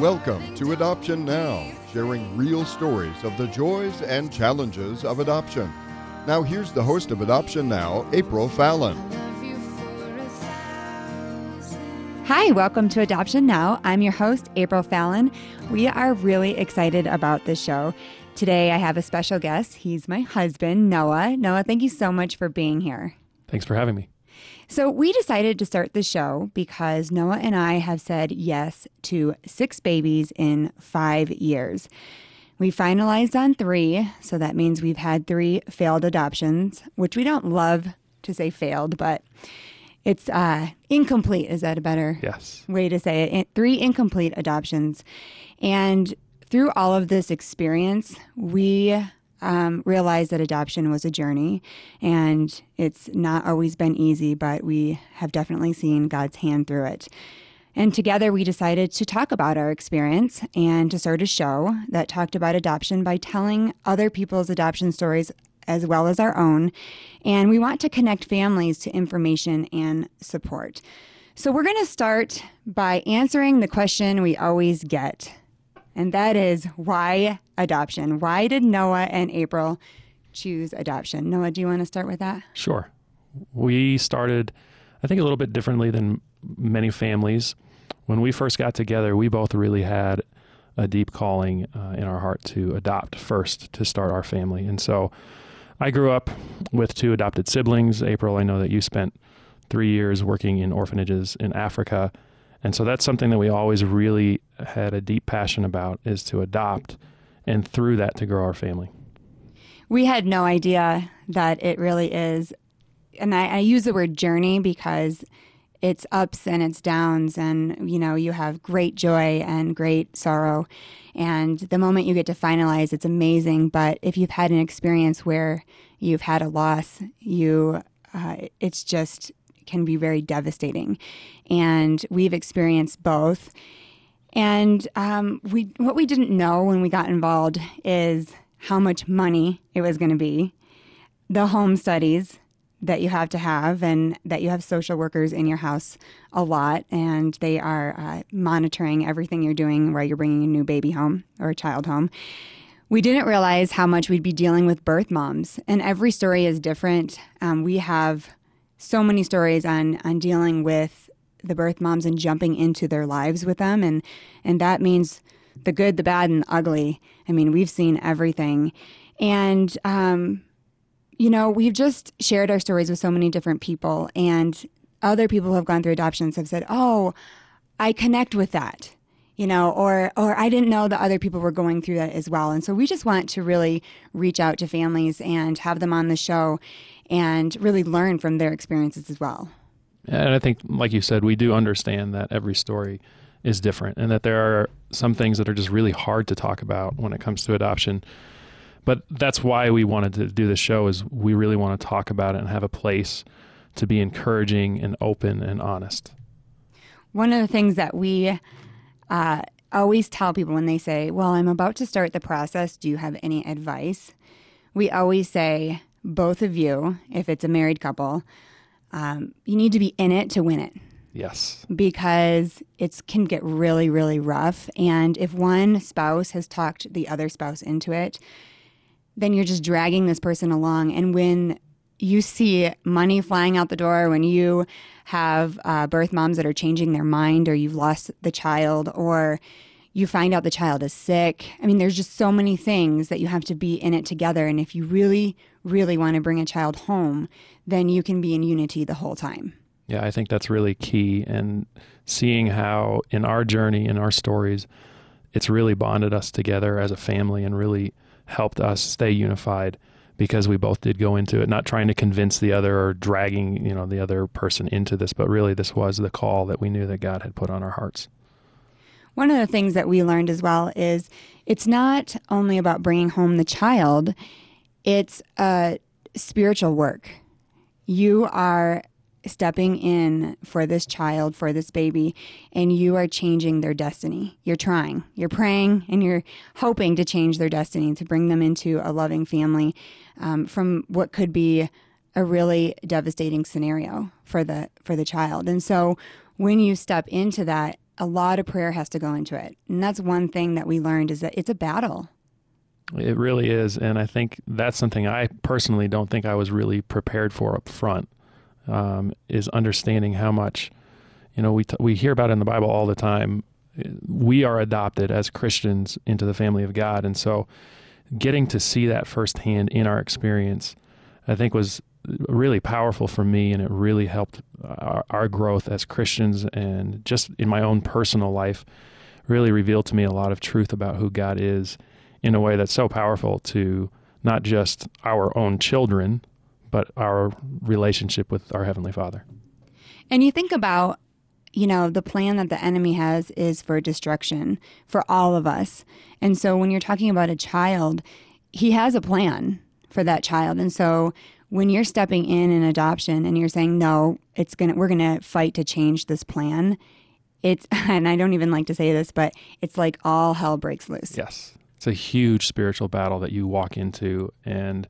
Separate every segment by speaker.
Speaker 1: Welcome to Adoption Now, sharing real stories of the joys and challenges of adoption. Now, here's the host of Adoption Now, April Fallon.
Speaker 2: Hi, welcome to Adoption Now. I'm your host, April Fallon. We are really excited about this show. Today, I have a special guest. He's my husband, Noah. Noah, thank you so much for being here.
Speaker 3: Thanks for having me.
Speaker 2: So, we decided to start the show because Noah and I have said yes to six babies in five years. We finalized on three, so that means we've had three failed adoptions, which we don't love to say failed, but it's uh, incomplete. Is that a better
Speaker 3: yes.
Speaker 2: way to say it? Three incomplete adoptions. And through all of this experience, we um, realized that adoption was a journey and it's not always been easy, but we have definitely seen God's hand through it. And together we decided to talk about our experience and to start a show that talked about adoption by telling other people's adoption stories as well as our own. And we want to connect families to information and support. So we're going to start by answering the question we always get and that is why adoption. Why did Noah and April choose adoption? Noah, do you want to start with that?
Speaker 3: Sure. We started, I think, a little bit differently than many families. When we first got together, we both really had a deep calling uh, in our heart to adopt first to start our family. And so I grew up with two adopted siblings. April, I know that you spent three years working in orphanages in Africa. And so that's something that we always really had a deep passion about is to adopt and through that to grow our family.
Speaker 2: We had no idea that it really is. And I, I use the word journey because it's ups and it's downs and you know you have great joy and great sorrow and the moment you get to finalize it's amazing but if you've had an experience where you've had a loss you uh, it's just can be very devastating. And we've experienced both. And um, we, what we didn't know when we got involved is how much money it was going to be, the home studies that you have to have, and that you have social workers in your house a lot, and they are uh, monitoring everything you're doing while you're bringing a new baby home or a child home. We didn't realize how much we'd be dealing with birth moms, and every story is different. Um, we have so many stories on on dealing with the birth moms and jumping into their lives with them. And and that means the good the bad and the ugly. I mean we've seen everything. And um, you know we've just shared our stories with so many different people. And other people who have gone through adoptions have said oh i connect with that you know or or i didn't know that other people were going through that as well. And so we just want to really reach out to families and have them on the show and really learn from their experiences as well.
Speaker 3: And I think, like you said, we do understand that every story is different and that there are some things that are just really hard to talk about when it comes to adoption. But that's why we wanted to do this show is we really want to talk about it and have a place to be encouraging and open and honest.
Speaker 2: One of the things that we uh, always tell people when they say, Well, I'm about to start the process, do you have any advice? We always say, both of you, if it's a married couple, um, you need to be in it to win it.
Speaker 3: Yes.
Speaker 2: Because it can get really, really rough. And if one spouse has talked the other spouse into it, then you're just dragging this person along. And when you see money flying out the door, when you have uh, birth moms that are changing their mind, or you've lost the child, or you find out the child is sick. I mean, there's just so many things that you have to be in it together. And if you really, really want to bring a child home, then you can be in unity the whole time.
Speaker 3: Yeah, I think that's really key. And seeing how in our journey, in our stories, it's really bonded us together as a family and really helped us stay unified because we both did go into it not trying to convince the other or dragging you know the other person into this but really this was the call that we knew that god had put on our hearts
Speaker 2: one of the things that we learned as well is it's not only about bringing home the child, it's a spiritual work. You are stepping in for this child, for this baby, and you are changing their destiny. You're trying, you're praying, and you're hoping to change their destiny, to bring them into a loving family um, from what could be a really devastating scenario for the for the child. And so when you step into that a lot of prayer has to go into it. And that's one thing that we learned is that it's a battle.
Speaker 3: It really is. And I think that's something I personally don't think I was really prepared for up front um, is understanding how much, you know, we, t- we hear about in the Bible all the time. We are adopted as Christians into the family of God. And so getting to see that firsthand in our experience, I think was really powerful for me and it really helped our, our, growth as Christians and just in my own personal life really revealed to me a lot of truth about who God is in a way that's so powerful to not just our own children but our relationship with our heavenly Father.
Speaker 2: And you think about you know, the plan that the enemy has is for destruction for all of us. And so when you're talking about a child, he has a plan for that child. And so when you're stepping in an adoption and you're saying no it's gonna we're gonna fight to change this plan it's and i don't even like to say this but it's like all hell breaks loose
Speaker 3: yes it's a huge spiritual battle that you walk into and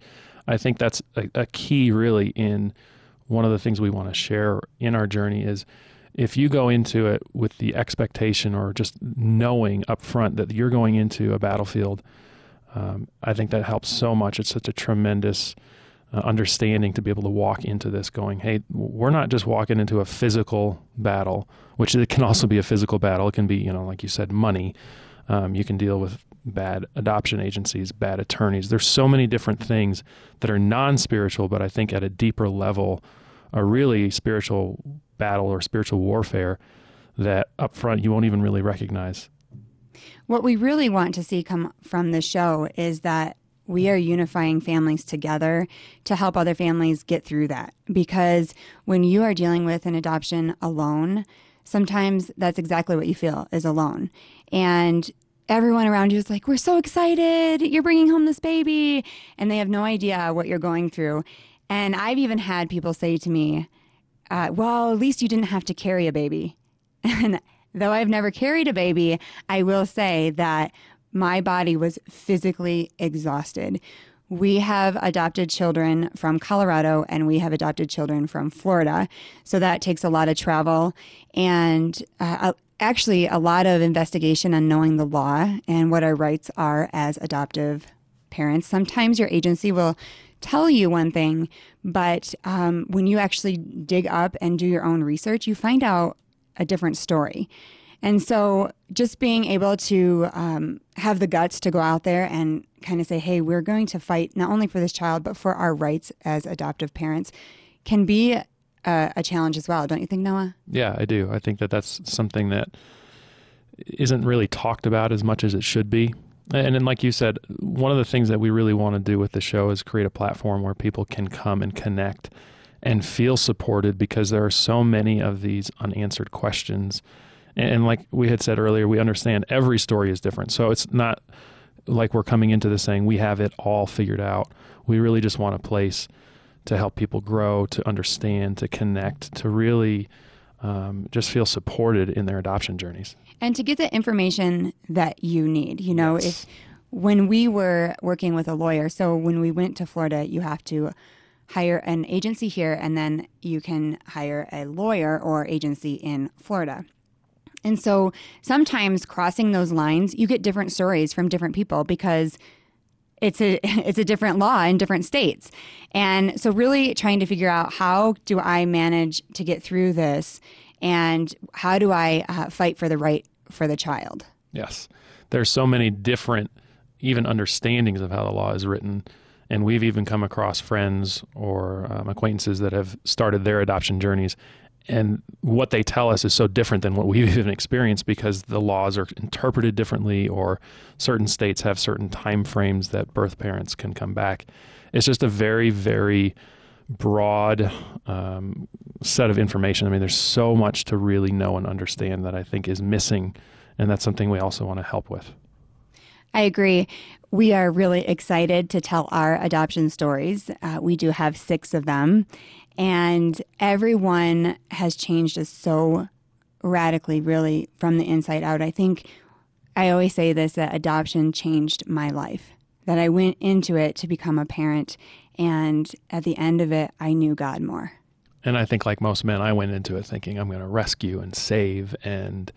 Speaker 3: i think that's a, a key really in one of the things we want to share in our journey is if you go into it with the expectation or just knowing up front that you're going into a battlefield um, i think that helps so much it's such a tremendous uh, understanding to be able to walk into this going, hey, we're not just walking into a physical battle, which it can also be a physical battle. It can be, you know, like you said, money. Um, you can deal with bad adoption agencies, bad attorneys. There's so many different things that are non spiritual, but I think at a deeper level, a really spiritual battle or spiritual warfare that up front you won't even really recognize.
Speaker 2: What we really want to see come from the show is that we are unifying families together to help other families get through that. Because when you are dealing with an adoption alone, sometimes that's exactly what you feel is alone. And everyone around you is like, We're so excited. You're bringing home this baby. And they have no idea what you're going through. And I've even had people say to me, uh, Well, at least you didn't have to carry a baby. And though I've never carried a baby, I will say that my body was physically exhausted. We have adopted children from Colorado and we have adopted children from Florida. So that takes a lot of travel and uh, actually a lot of investigation on knowing the law and what our rights are as adoptive parents. Sometimes your agency will tell you one thing, but um, when you actually dig up and do your own research, you find out a different story. And so just being able to um, have the guts to go out there and kind of say, hey, we're going to fight not only for this child, but for our rights as adoptive parents can be a, a challenge as well. Don't you think, Noah?
Speaker 3: Yeah, I do. I think that that's something that isn't really talked about as much as it should be. And then, like you said, one of the things that we really want to do with the show is create a platform where people can come and connect and feel supported because there are so many of these unanswered questions and like we had said earlier, we understand every story is different. So it's not like we're coming into this saying we have it all figured out. We really just want a place to help people grow, to understand, to connect, to really um, just feel supported in their adoption journeys.
Speaker 2: And to get the information that you need. You know, yes. if when we were working with a lawyer, so when we went to Florida, you have to hire an agency here and then you can hire a lawyer or agency in Florida. And so sometimes crossing those lines, you get different stories from different people because it's a it's a different law in different states. And so really trying to figure out how do I manage to get through this and how do I uh, fight for the right for the child?
Speaker 3: Yes. There's so many different even understandings of how the law is written and we've even come across friends or um, acquaintances that have started their adoption journeys and what they tell us is so different than what we've even experienced because the laws are interpreted differently or certain states have certain time frames that birth parents can come back it's just a very very broad um, set of information i mean there's so much to really know and understand that i think is missing and that's something we also want to help with
Speaker 2: I agree. We are really excited to tell our adoption stories. Uh, we do have six of them, and everyone has changed us so radically, really, from the inside out. I think I always say this that adoption changed my life, that I went into it to become a parent. And at the end of it, I knew God more.
Speaker 3: And I think, like most men, I went into it thinking I'm going to rescue and save and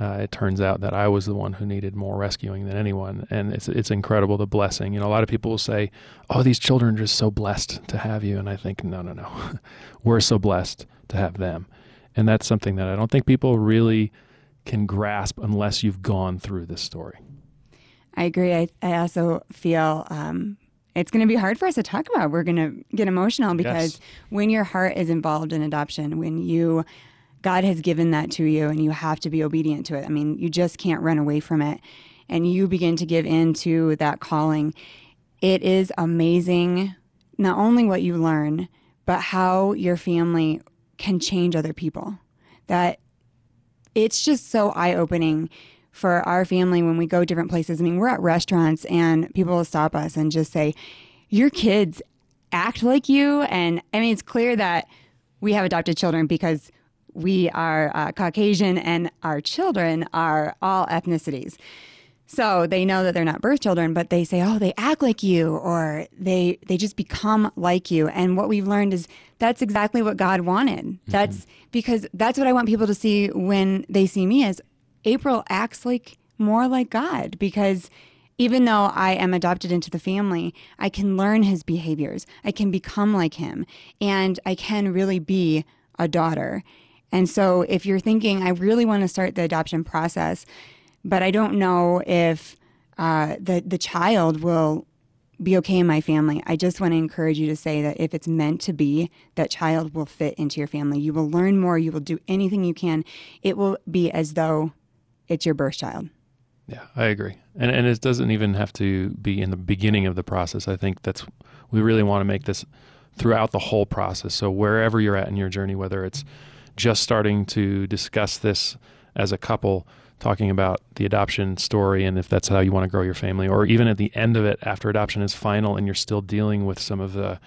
Speaker 3: uh, it turns out that I was the one who needed more rescuing than anyone, and it's it's incredible the blessing. You know, a lot of people will say, "Oh, these children are just so blessed to have you," and I think, no, no, no, we're so blessed to have them, and that's something that I don't think people really can grasp unless you've gone through this story.
Speaker 2: I agree. I, I also feel um, it's going to be hard for us to talk about. We're going to get emotional because
Speaker 3: Yes.
Speaker 2: when your heart is involved in adoption, when you God has given that to you and you have to be obedient to it. I mean, you just can't run away from it. And you begin to give in to that calling. It is amazing not only what you learn, but how your family can change other people. That it's just so eye opening for our family when we go different places. I mean, we're at restaurants and people will stop us and just say, Your kids act like you. And I mean, it's clear that we have adopted children because we are uh, Caucasian and our children are all ethnicities. So they know that they're not birth children, but they say, "Oh, they act like you," or they they just become like you. And what we've learned is that's exactly what God wanted. That's because that's what I want people to see when they see me as April acts like more like God because even though I am adopted into the family, I can learn his behaviors. I can become like him and I can really be a daughter. And so if you're thinking, I really want to start the adoption process, but I don't know if uh, the, the child will be okay in my family. I just want to encourage you to say that if it's meant to be, that child will fit into your family. You will learn more. You will do anything you can. It will be as though it's your birth child.
Speaker 3: Yeah, I agree. And and it doesn't even have to be in the beginning of the process. I think that's we really want to make this throughout the whole process. So wherever you're at in your journey, whether it's just starting to discuss this as a couple, talking about the adoption story and if that's how you want to grow your family, or even at the end of it after adoption is final and you're still dealing with some of the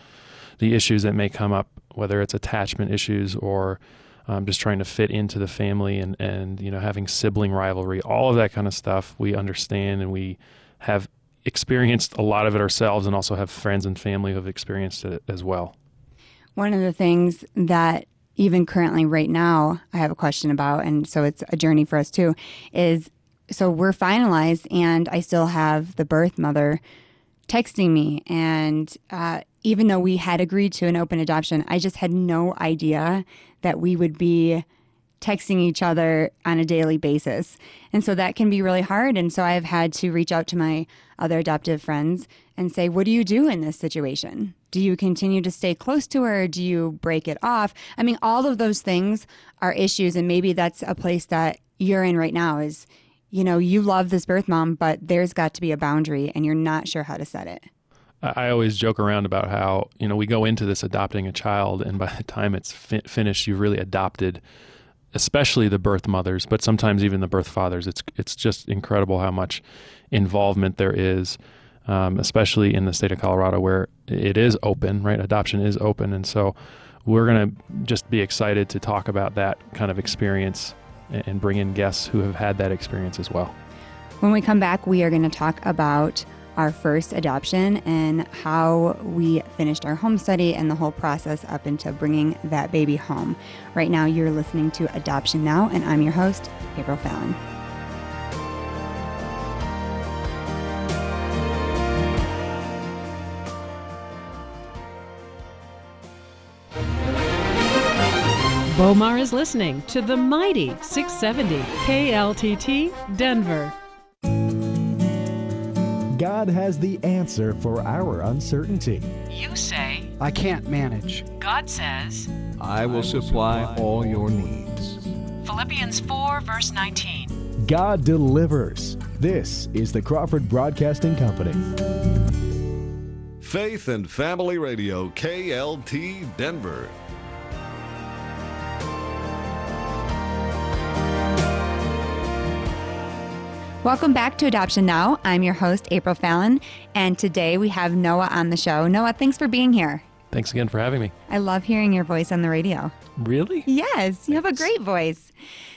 Speaker 3: the issues that may come up, whether it's attachment issues or um, just trying to fit into the family and, and you know having sibling rivalry, all of that kind of stuff. We understand and we have experienced a lot of it ourselves, and also have friends and family who have experienced it as well.
Speaker 2: One of the things that even currently right now I have a question about, and so it's a journey for us too, is so we're finalized and I still have the birth mother texting me. And uh, even though we had agreed to an open adoption, I just had no idea that we would be texting each other on a daily basis. And so that can be really hard. And so I've had to reach out to my other adoptive friends and say, what do you do in this situation? Do you continue to stay close to her? Do you break it off? I mean, all of those things are issues. And maybe that's a place that you're in right now is, you know, you love this birth mom, but there's got to be a boundary and you're not sure how to set it.
Speaker 3: I always joke around about how you know we go into this adopting a child, and by the time it's fi- finished, you've really adopted, especially the birth mothers, but sometimes even the birth fathers. It's it's just incredible how much involvement there is, um, especially in the state of Colorado where it is open. Right, adoption is open, and so we're gonna just be excited to talk about that kind of experience and, and bring in guests who have had that experience as well.
Speaker 2: When we come back, we are going to talk about our first adoption and how we finished our home study and the whole process up into bringing that baby home. Right now, you're listening to Adoption Now, and I'm your host, April Fallon.
Speaker 4: Bomar is listening to the mighty 670 KLTT Denver.
Speaker 5: God has the answer for our uncertainty.
Speaker 4: You say,
Speaker 6: I can't manage.
Speaker 4: God says,
Speaker 7: I will supply all your needs.
Speaker 4: Philippians 4, verse 19.
Speaker 5: God delivers. This is the Crawford Broadcasting Company.
Speaker 8: Faith and Family Radio, KLTT Denver.
Speaker 2: Welcome back to Adoption Now. I'm your host, April Fallon, and today we have Noah on the show. Noah, thanks for being here.
Speaker 3: Thanks again for having me.
Speaker 2: I love hearing your voice on the radio.
Speaker 3: Really?
Speaker 2: Yes, you have a great voice.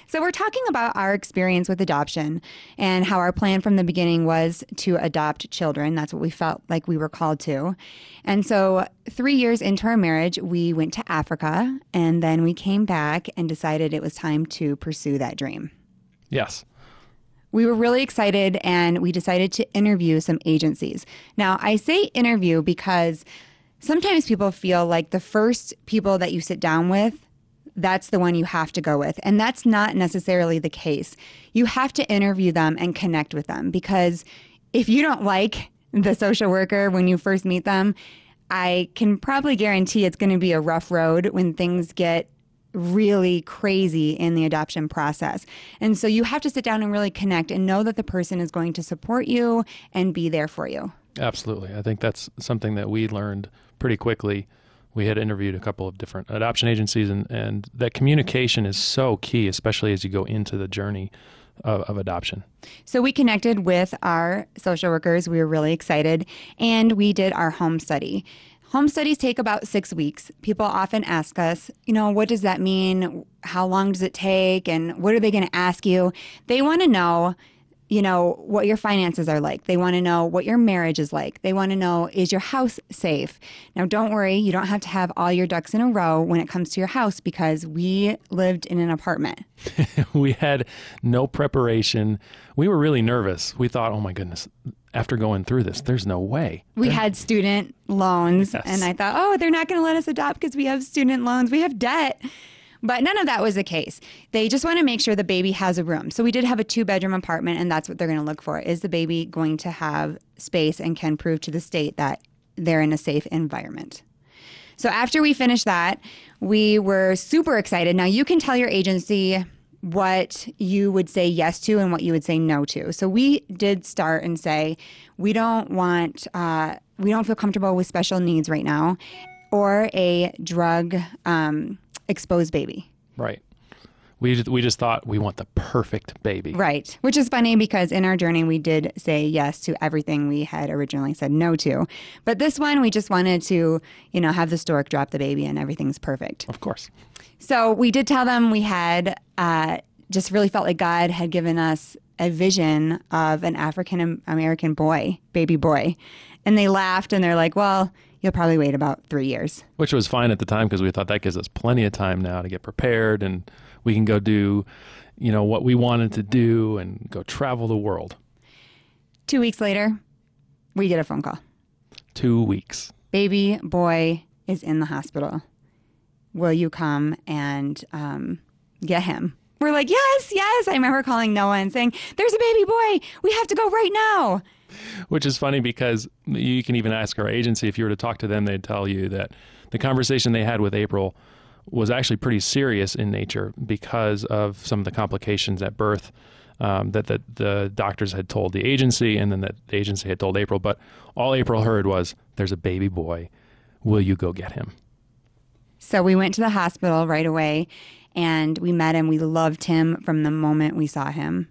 Speaker 2: So, we're talking about our experience with adoption and how our plan from the beginning was to adopt children. That's what we felt like we were called to. And so, three years into our marriage, we went to Africa and then we came back and decided it was time to pursue that dream.
Speaker 3: Yes.
Speaker 2: We were really excited and we decided to interview some agencies. Now, I say interview because sometimes people feel like the first people that you sit down with, that's the one you have to go with. And that's not necessarily the case. You have to interview them and connect with them because if you don't like the social worker when you first meet them, I can probably guarantee it's going to be a rough road when things get really crazy in the adoption process. And so you have to sit down and really connect and know that the person is going to support you and be there for you.
Speaker 3: Absolutely. I think that's something that we learned pretty quickly. We had interviewed a couple of different adoption agencies, and, and that communication is so key, especially as you go into the journey of, of adoption.
Speaker 2: So we connected with our social workers. We were really excited and we did our home study. Home studies take about six weeks. People often ask us, you know, what does that mean? How long does it take? And what are they going to ask you? They want to know, you know, what your finances are like. They want to know what your marriage is like. They want to know, is your house safe? Now, don't worry, you don't have to have all your ducks in a row when it comes to your house because we lived in an apartment.
Speaker 3: we had no preparation. We were really nervous. We thought, oh my goodness, after going through this, there's no way.
Speaker 2: We had student loans,
Speaker 3: Yes.
Speaker 2: and I thought, oh, they're not going to let us adopt because we have student loans. We have debt. But none of that was the case. They just want to make sure the baby has a room. So we did have a two bedroom apartment, and that's what they're going to look for. Is the baby going to have space and can prove to the state that they're in a safe environment? So after we finished that, we were super excited. Now you can tell your agency what you would say yes to and what you would say no to. So we did start and say we don't want, uh, we don't feel comfortable with special needs right now, or a drug um, exposed baby.
Speaker 3: Right. We just, we just thought we want the perfect baby.
Speaker 2: Right. Which is funny because in our journey, we did say yes to everything we had originally said no to. But this one, we just wanted to, you know, have the stork drop the baby and everything's perfect.
Speaker 3: Of course.
Speaker 2: So we did tell them we had uh, just really felt like God had given us a vision of an African American boy, baby boy. And they laughed and they're like, well, you'll probably wait about three years.
Speaker 3: Which was fine at the time because we thought that gives us plenty of time now to get prepared and we can go do, you know, what we wanted to do and go travel the world.
Speaker 2: Two weeks later, we get a phone call.
Speaker 3: Two weeks.
Speaker 2: Baby boy is in the hospital. Will you come and um, get him? We're like, yes, yes. I remember calling Noah and saying, there's a baby boy. We have to go right now.
Speaker 3: Which is funny because you can even ask our agency if you were to talk to them, they'd tell you that the conversation they had with April was actually pretty serious in nature because of some of the complications at birth um, that, that the doctors had told the agency and then that the agency had told April. But all April heard was, There's a baby boy. Will you go get him?
Speaker 2: So we went to the hospital right away and we met him. We loved him from the moment we saw him.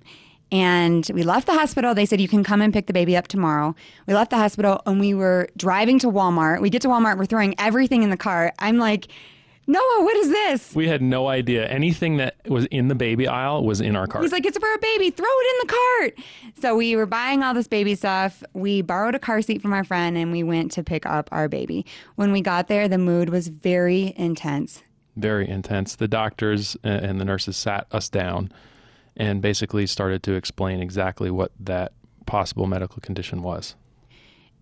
Speaker 2: And we left the hospital. They said, You can come and pick the baby up tomorrow. We left the hospital and we were driving to Walmart. We get to Walmart, we're throwing everything in the car. I'm like, Noah, what is this?
Speaker 3: We had no idea. Anything that was in the baby aisle was in our cart.
Speaker 2: He's like, It's for a baby. Throw it in the cart. So we were buying all this baby stuff. We borrowed a car seat from our friend and we went to pick up our baby. When we got there, the mood was very intense.
Speaker 3: very intense. The doctors and the nurses sat us down and basically started to explain exactly what that possible medical condition was.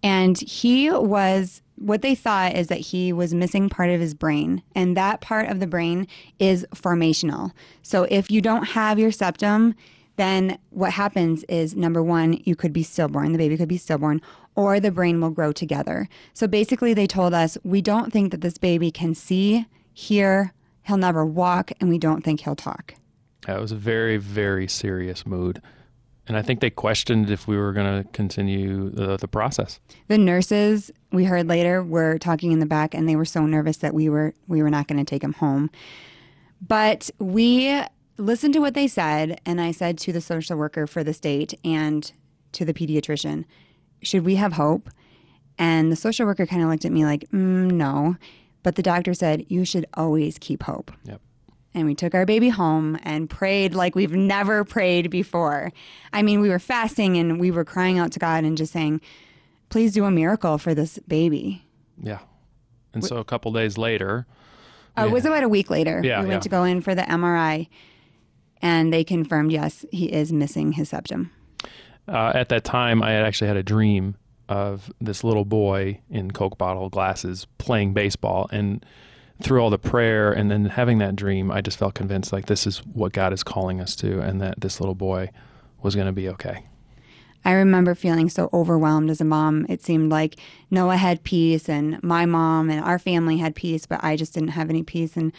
Speaker 2: And he was, what they thought is that he was missing part of his brain. And that part of the brain is formational. So if you don't have your septum, then what happens is number one, you could be stillborn, the baby could be stillborn, or the brain will grow together. So basically, they told us, we don't think that this baby can see, hear, he'll never walk, and we don't think he'll talk.
Speaker 3: That was a very, very serious mood. And I think they questioned if we were going to continue the, the process.
Speaker 2: The nurses we heard later were talking in the back, and they were so nervous that we were we were not going to take him home. But we listened to what they said, and I said to the social worker for the state and to the pediatrician, "Should we have hope?" And the social worker kind of looked at me like, mm, "No," but the doctor said, "You should always keep hope."
Speaker 3: Yep.
Speaker 2: And we took our baby home and prayed like we've never prayed before. I mean, we were fasting and we were crying out to God and just saying, please do a miracle for this baby.
Speaker 3: Yeah. And so a couple days later,
Speaker 2: Uh, It was about a week later.
Speaker 3: Yeah,
Speaker 2: we went
Speaker 3: yeah.
Speaker 2: to go in for the MRI. and they confirmed yes, he is missing his septum.
Speaker 3: Uh, at that time, I had actually had a dream of this little boy in Coke bottle glasses playing baseball. And through all the prayer and then having that dream, I just felt convinced like this is what God is calling us to, and that this little boy was going to be okay.
Speaker 2: I remember feeling so overwhelmed as a mom. It seemed like Noah had peace and my mom and our family had peace, but I just didn't have any peace. And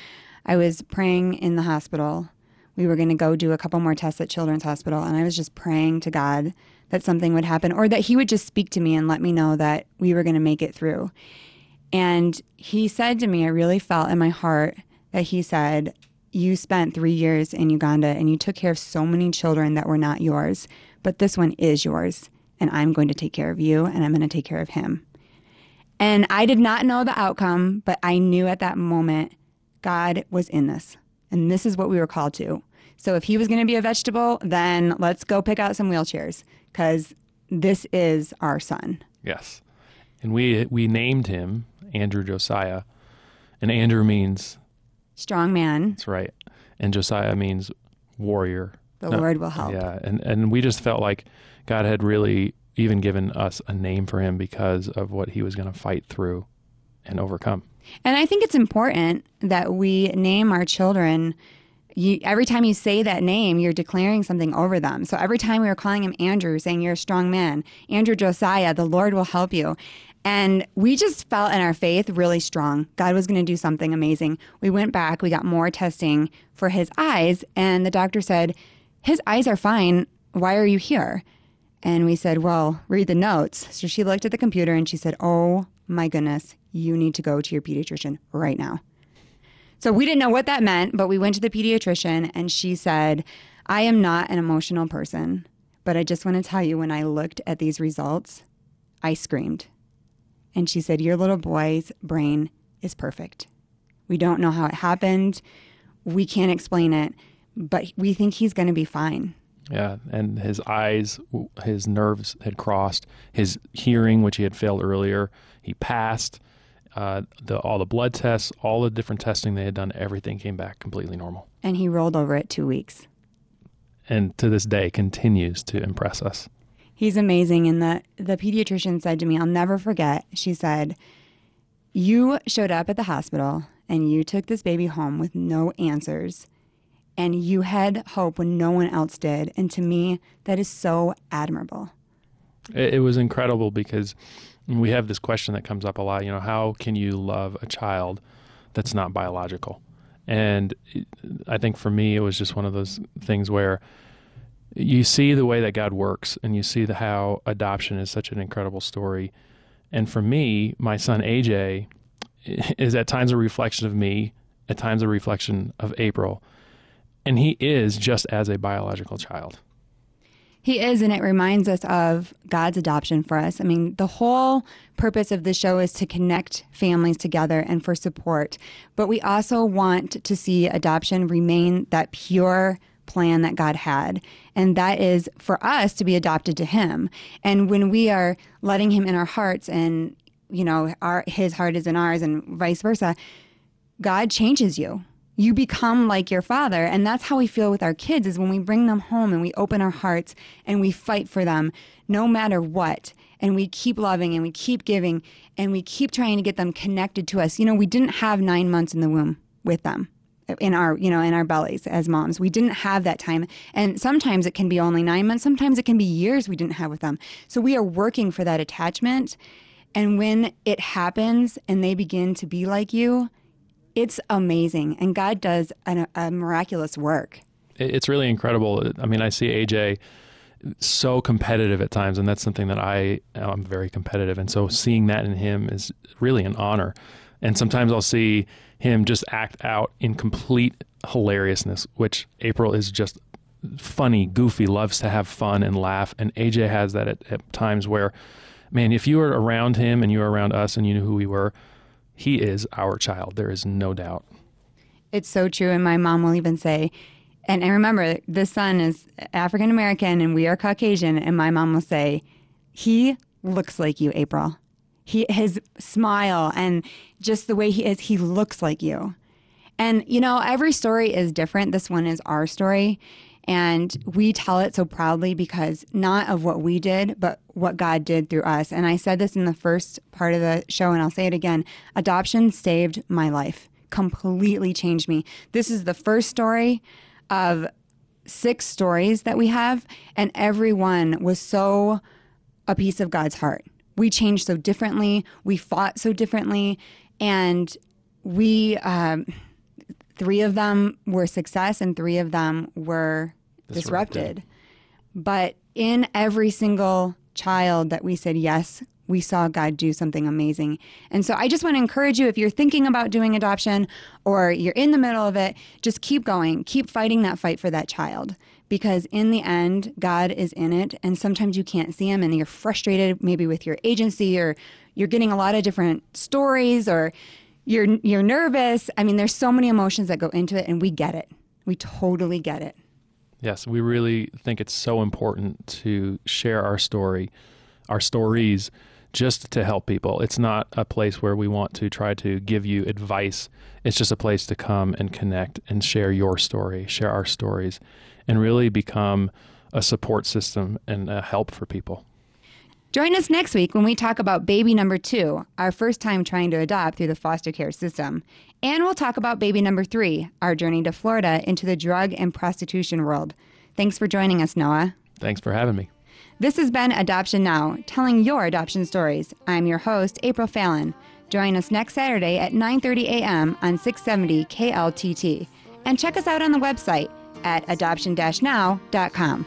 Speaker 2: I was praying in the hospital. We were going to go do a couple more tests at Children's Hospital, and I was just praying to God that something would happen or that He would just speak to me and let me know that we were going to make it through. And He said to me, I really felt in my heart that He said, You spent three years in Uganda and you took care of so many children that were not yours but this one is yours, and I'm going to take care of you, and I'm going to take care of him. And I did not know the outcome, but I knew at that moment God was in this, and this is what we were called to. So if he was going to be a vegetable, then let's go pick out some wheelchairs because this is our son.
Speaker 3: Yes. And we we named him Andrew Josiah. And Andrew means
Speaker 2: strong man.
Speaker 3: That's right. And Josiah means warrior
Speaker 2: the no, Lord will help.
Speaker 3: Yeah, and and we just felt like God had really even given us a name for him because of what he was going to fight through and overcome.
Speaker 2: And I think it's important that we name our children. You, every time you say that name, you're declaring something over them. So every time we were calling him Andrew, saying, You're a strong man, Andrew Josiah, the Lord will help you. And we just felt in our faith really strong. God was going to do something amazing. We went back, we got more testing for his eyes, and the doctor said, his eyes are fine. Why are you here? And we said, Well, read the notes. So she looked at the computer and she said, Oh my goodness, you need to go to your pediatrician right now. So we didn't know what that meant, but we went to the pediatrician and she said, I am not an emotional person, but I just want to tell you when I looked at these results, I screamed. And she said, Your little boy's brain is perfect. We don't know how it happened. We can't explain it but we think he's going to be fine.
Speaker 3: Yeah, and his eyes, his nerves had crossed. His hearing, which he had failed earlier, he passed. Uh, the all the blood tests, all the different testing they had done, everything came back completely normal.
Speaker 2: And he rolled over at two weeks.
Speaker 3: And to this day, continues to impress us.
Speaker 2: He's amazing. And the the pediatrician said to me, "I'll never forget." She said, "You showed up at the hospital and you took this baby home with no answers." and you had hope when no one else did. And to me, that is so admirable.
Speaker 3: It, it was incredible because we have this question that comes up a lot. You know, how can you love a child that's not biological? And I think for me, it was just one of those things where you see the way that God works and you see the, how adoption is such an incredible story. And for me, my son AJ is at times a reflection of me, at times a reflection of April and he is just as a biological child.
Speaker 2: He is, and it reminds us of God's adoption for us. I mean, the whole purpose of the show is to connect families together and for support. But we also want to see adoption remain that pure plan that God had. And that is for us to be adopted to Him. And when we are letting Him in our hearts and, you know, our, His heart is in ours and vice versa, God changes you you become like your father and that's how we feel with our kids is when we bring them home and we open our hearts and we fight for them no matter what and we keep loving and we keep giving and we keep trying to get them connected to us you know we didn't have 9 months in the womb with them in our you know in our bellies as moms. We didn't have that time. And sometimes it can be only 9 months. Sometimes it can be years we didn't have with them. So we are working for that attachment. And when it happens and they begin to be like you it's amazing, and God does an, a miraculous work.
Speaker 3: It's really incredible. I mean, I see AJ so competitive at times, and that's something that I am very competitive, and so seeing that in him is really an honor. And sometimes I'll see him just act out in complete hilariousness, which April is just funny, goofy, loves to have fun and laugh, and AJ has that at, at times where, man, if you were around him and you were around us and you knew who we were he is our child. There is no doubt.
Speaker 2: It's so true. And my mom will even say, and, and remember, the son is African American and we are Caucasian. And my mom will say, he looks like you, April. He, his smile and just the way he is, he looks like you. And, you know, every story is different. This one is our story. And we tell it so proudly because not of what we did, but what God did through us. And I said this in the first part of the show, and I'll say it again adoption saved my life, completely changed me. This is the first story of six stories that we have, and every one was so a piece of God's heart. We changed so differently, we fought so differently, and we, um, three of them were success and three of them were disrupted.
Speaker 3: Disrupted.
Speaker 2: But in every single child that we said yes, we saw God do something amazing. And so I just want to encourage you if you're thinking about doing adoption or you're in the middle of it, just keep going. Keep fighting that fight for that child because in the end, God is in it. And sometimes you can't see him and you're frustrated maybe with your agency or you're getting a lot of different stories or you're you're nervous. I mean, there's so many emotions that go into it and we get it. We totally get it.
Speaker 3: Yes, we really think it's so important to share our story, our stories, just to help people. It's not a place where we want to try to give you advice. It's just a place to come and connect and share your story, share our stories, and really become a support system and a help for people.
Speaker 2: Join us next week when we talk about baby number two, our first time trying to adopt through the foster care system. And we'll talk about baby number three, our journey to Florida into the drug and prostitution world. Thanks for joining us, Noah.
Speaker 3: Thanks for having me.
Speaker 2: This has been Adoption Now, telling your adoption stories. I'm your host, April Fallon. Join us next Saturday at 9:30 a.m. on 670 KLTT. And check us out on the website at adoption-now.com.